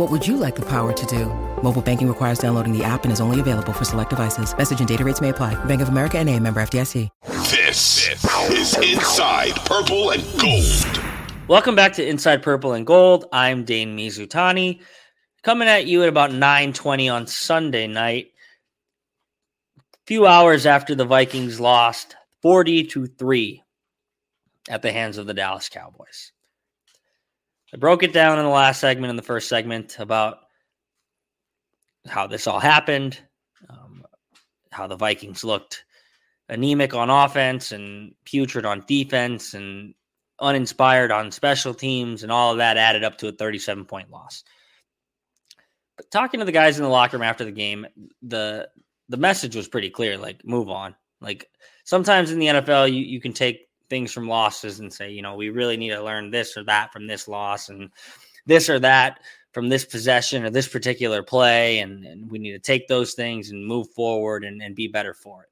What would you like the power to do? Mobile banking requires downloading the app and is only available for select devices. Message and data rates may apply. Bank of America and a member FDIC. This is Inside Purple and Gold. Welcome back to Inside Purple and Gold. I'm Dane Mizutani, coming at you at about 9:20 on Sunday night. A few hours after the Vikings lost 40 to 3 at the hands of the Dallas Cowboys. I broke it down in the last segment, in the first segment, about how this all happened, um, how the Vikings looked anemic on offense and putrid on defense and uninspired on special teams, and all of that added up to a 37 point loss. But talking to the guys in the locker room after the game, the the message was pretty clear like, move on. Like sometimes in the NFL, you, you can take things from losses and say, you know, we really need to learn this or that from this loss and this or that from this possession or this particular play. And, and we need to take those things and move forward and, and be better for it.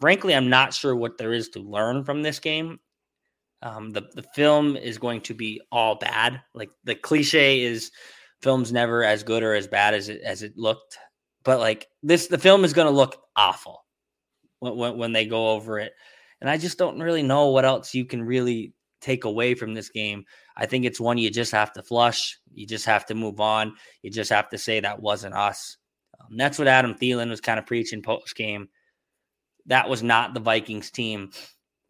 Frankly, I'm not sure what there is to learn from this game. Um, the, the film is going to be all bad. Like the cliche is film's never as good or as bad as it, as it looked. But like this, the film is going to look awful when, when, when they go over it. And I just don't really know what else you can really take away from this game. I think it's one you just have to flush. You just have to move on. You just have to say that wasn't us. Um, that's what Adam Thielen was kind of preaching post game. That was not the Vikings team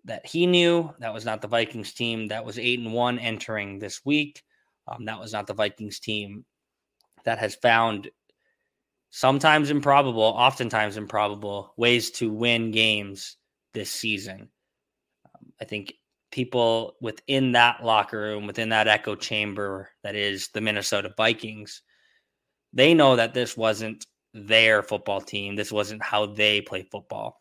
that he knew. That was not the Vikings team that was eight and one entering this week. Um, that was not the Vikings team that has found sometimes improbable, oftentimes improbable ways to win games this season. Um, I think people within that locker room, within that echo chamber that is the Minnesota Vikings, they know that this wasn't their football team. This wasn't how they play football.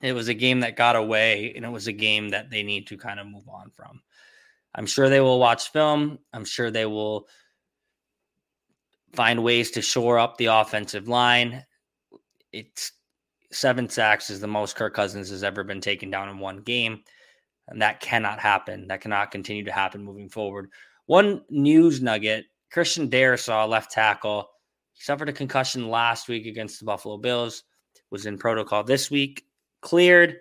It was a game that got away, and it was a game that they need to kind of move on from. I'm sure they will watch film. I'm sure they will find ways to shore up the offensive line. It's seven sacks is the most Kirk Cousins has ever been taken down in one game. And that cannot happen. That cannot continue to happen moving forward. One news nugget Christian Darrisaw, left tackle, he suffered a concussion last week against the Buffalo Bills, was in protocol this week, cleared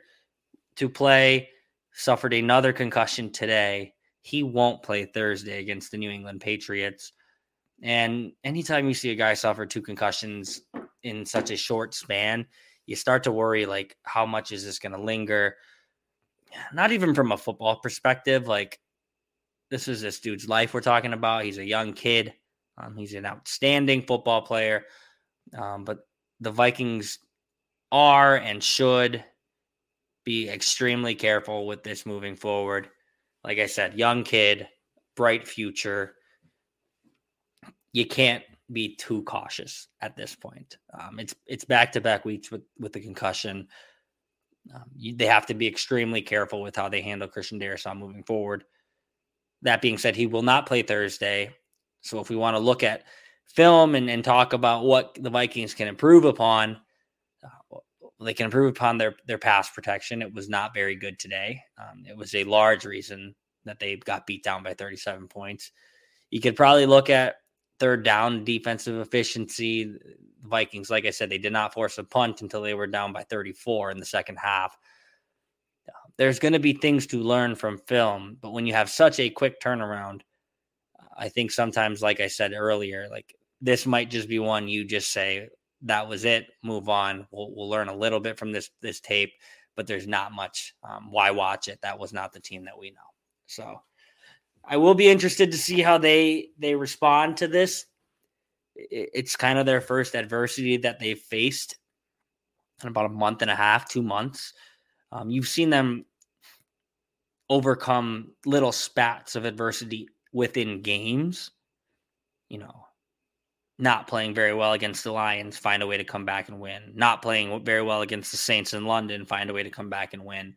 to play, suffered another concussion today. He won't play Thursday against the New England Patriots. And anytime you see a guy suffer two concussions in such a short span, you start to worry like how much is this going to linger not even from a football perspective like this is this dude's life we're talking about he's a young kid um, he's an outstanding football player um, but the vikings are and should be extremely careful with this moving forward. Like i said young kid bright future. You can't be too cautious at this point. Um, it's it's back to back weeks with with the concussion. Um, you, they have to be extremely careful with how they handle Christian Darrisaw moving forward. That being said, he will not play Thursday. So if we want to look at film and, and talk about what the Vikings can improve upon, uh, they can improve upon their their pass protection. It was not very good today. Um, it was a large reason that they got beat down by 37 points. You could probably look at third down defensive efficiency. Vikings, like I said, they did not force a punt until they were down by 34 in the second half. There's going to be things to learn from film, but when you have such a quick turnaround, I think sometimes, like I said earlier, like this might just be one you just say that was it, move on. We'll, we'll learn a little bit from this this tape, but there's not much. Um, why watch it? That was not the team that we know. So I will be interested to see how they they respond to this. It's kind of their first adversity that they've faced in about a month and a half, two months. Um, you've seen them overcome little spats of adversity within games. You know, not playing very well against the Lions, find a way to come back and win. Not playing very well against the Saints in London, find a way to come back and win.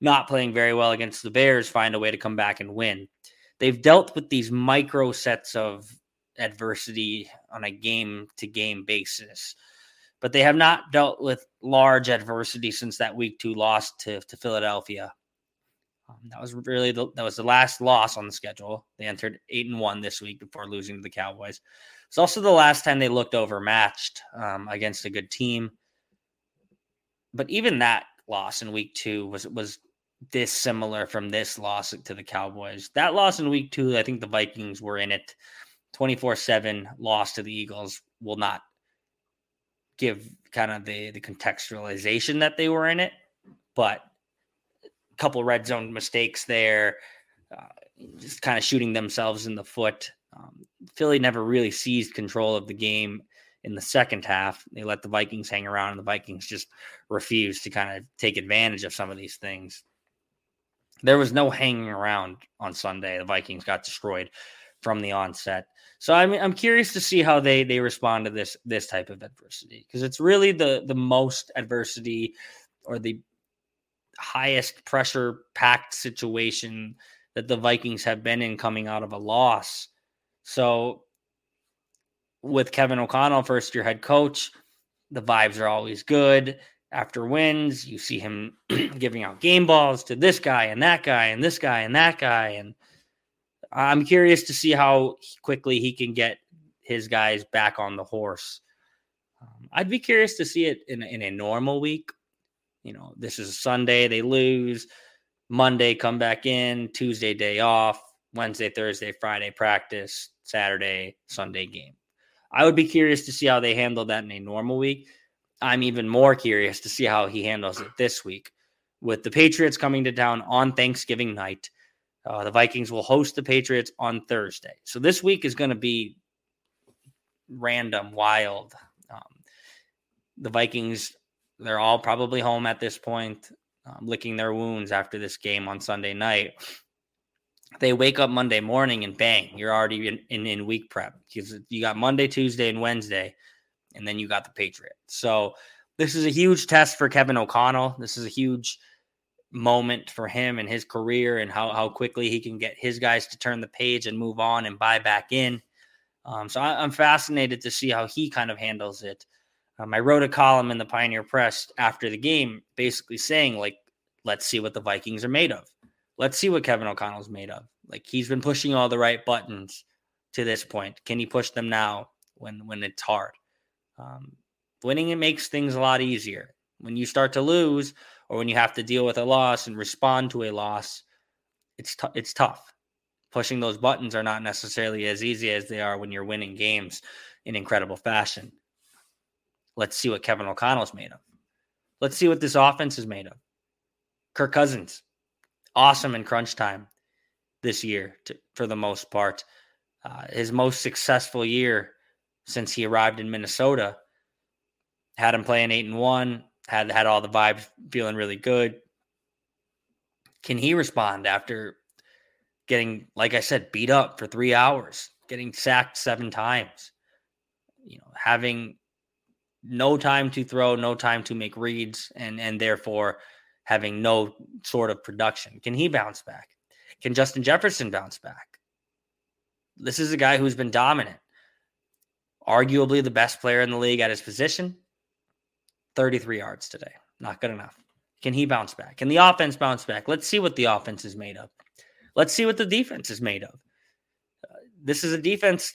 Not playing very well against the Bears, find a way to come back and win they've dealt with these micro sets of adversity on a game to game basis but they have not dealt with large adversity since that week two loss to, to philadelphia. Um, that was really the, that was the last loss on the schedule. They entered eight and one this week before losing to the cowboys. It's also the last time they looked overmatched um, against a good team. But even that loss in week two was was dissimilar from this loss to the Cowboys. That loss in week two, I think the Vikings were in it 24 7 loss to the Eagles will not give kind of the, the contextualization that they were in it, but a couple red zone mistakes there, uh, just kind of shooting themselves in the foot. Um, Philly never really seized control of the game in the second half. They let the Vikings hang around, and the Vikings just refused to kind of take advantage of some of these things there was no hanging around on Sunday. The Vikings got destroyed from the onset. So I'm I'm curious to see how they they respond to this this type of adversity because it's really the the most adversity or the highest pressure packed situation that the Vikings have been in coming out of a loss. So with Kevin O'Connell, first year head coach, the vibes are always good after wins. You see him giving out game balls to this guy and that guy and this guy and that guy. And I'm curious to see how quickly he can get his guys back on the horse. Um, I'd be curious to see it in, in a normal week. You know, this is a Sunday, they lose. Monday, come back in. Tuesday, day off. Wednesday, Thursday, Friday, practice. Saturday, Sunday game. I would be curious to see how they handle that in a normal week. I'm even more curious to see how he handles it this week. With the Patriots coming to town on Thanksgiving night, uh, the Vikings will host the Patriots on Thursday. So this week is going to be random, wild. Um, the Vikings, they're all probably home at this point, um, licking their wounds after this game on Sunday night. They wake up Monday morning and bang, you're already in, in, in week prep because you got Monday, Tuesday, and Wednesday and then you got the Patriots. So this is a huge test for Kevin O'Connell. This is a huge moment for him and his career and how, how quickly he can get his guys to turn the page and move on and buy back in. Um, so I, am fascinated to see how he kind of handles it. Um, I wrote a column in the Pioneer Press after the game, basically saying, like, let's see what the Vikings are made of. Let's see what Kevin O'Connell's made of. Like he's been pushing all the right buttons to this point. Can he push them now when when it's hard? Um, winning it makes things a lot easier. When you start to lose, or when you have to deal with a loss and respond to a loss, it's t- it's tough. Pushing those buttons are not necessarily as easy as they are when you're winning games in incredible fashion. Let's see what Kevin O'Connell's made of. Let's see what this offense is made of. Kirk Cousins, awesome in crunch time this year to, for the most part. Uh, his most successful year since he arrived in Minnesota. Had him playing eight and one, had had all the vibes feeling really good. Can he respond after getting, like I said, beat up for three hours, getting sacked seven times? You know, having no time to throw, no time to make reads, and and therefore having no sort of production. Can he bounce back? Can Justin Jefferson bounce back? This is a guy who's been dominant arguably the best player in the league at his position. 33 yards today. Not good enough. Can he bounce back? Can the offense bounce back? Let's see what the offense is made of. Let's see what the defense is made of. This is a defense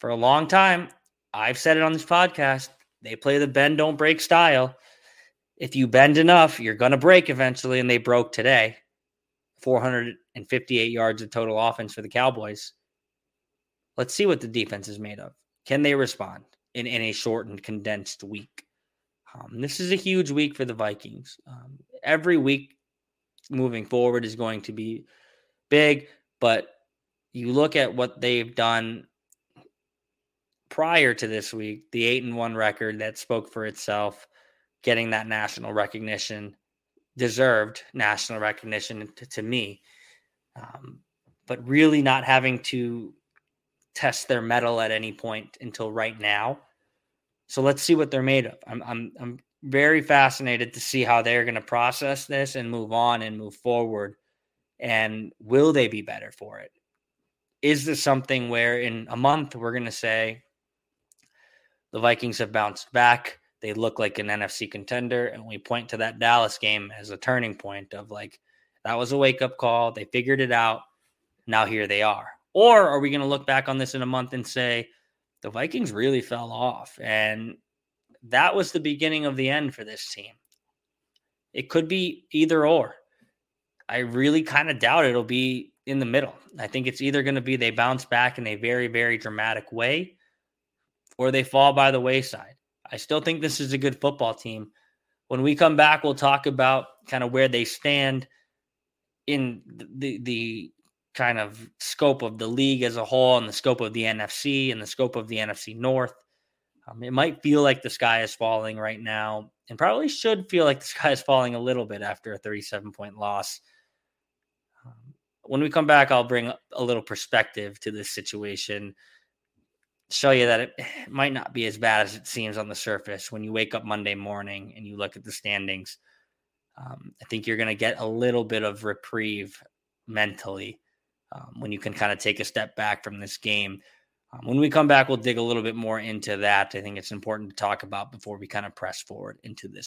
For a long time, I've said it on this podcast. They play the bend, don't break style. If you bend enough, you're going to break eventually. And they broke today 458 yards of total offense for the Cowboys. Let's see what the defense is made of. Can they respond in, in a shortened, condensed week? Um, this is a huge week for the Vikings. Um, every week moving forward is going to be big, but you look at what they've done prior to this week, the eight and one record that spoke for itself, getting that national recognition, deserved national recognition to, to me, um, but really not having to test their mettle at any point until right now. So let's see what they're made of. I'm I'm I'm very fascinated to see how they're going to process this and move on and move forward. And will they be better for it? Is this something where in a month we're going to say the Vikings have bounced back? They look like an NFC contender, and we point to that Dallas game as a turning point of like that was a wake up call. They figured it out. Now here they are. Or are we going to look back on this in a month and say the Vikings really fell off and that was the beginning of the end for this team? It could be either or. I really kind of doubt it'll be in the middle. I think it's either going to be they bounce back in a very, very dramatic way or they fall by the wayside. I still think this is a good football team. When we come back, we'll talk about kind of where they stand in the the kind of scope of the league as a whole and the scope of the NFC and the scope of the NFC North. Um, it might feel like the sky is falling right now and probably should feel like the sky is falling a little bit after a 37 point loss. Um, when we come back, I'll bring a little perspective to this situation, show you that it might not be as bad as it seems on the surface when you wake up Monday morning and you look at the standings. Um, I think you're going to get a little bit of reprieve mentally um, when you can kind of take a step back from this game. Um, when we come back, we'll dig a little bit more into that. I think it's important to talk about before we kind of press forward into this.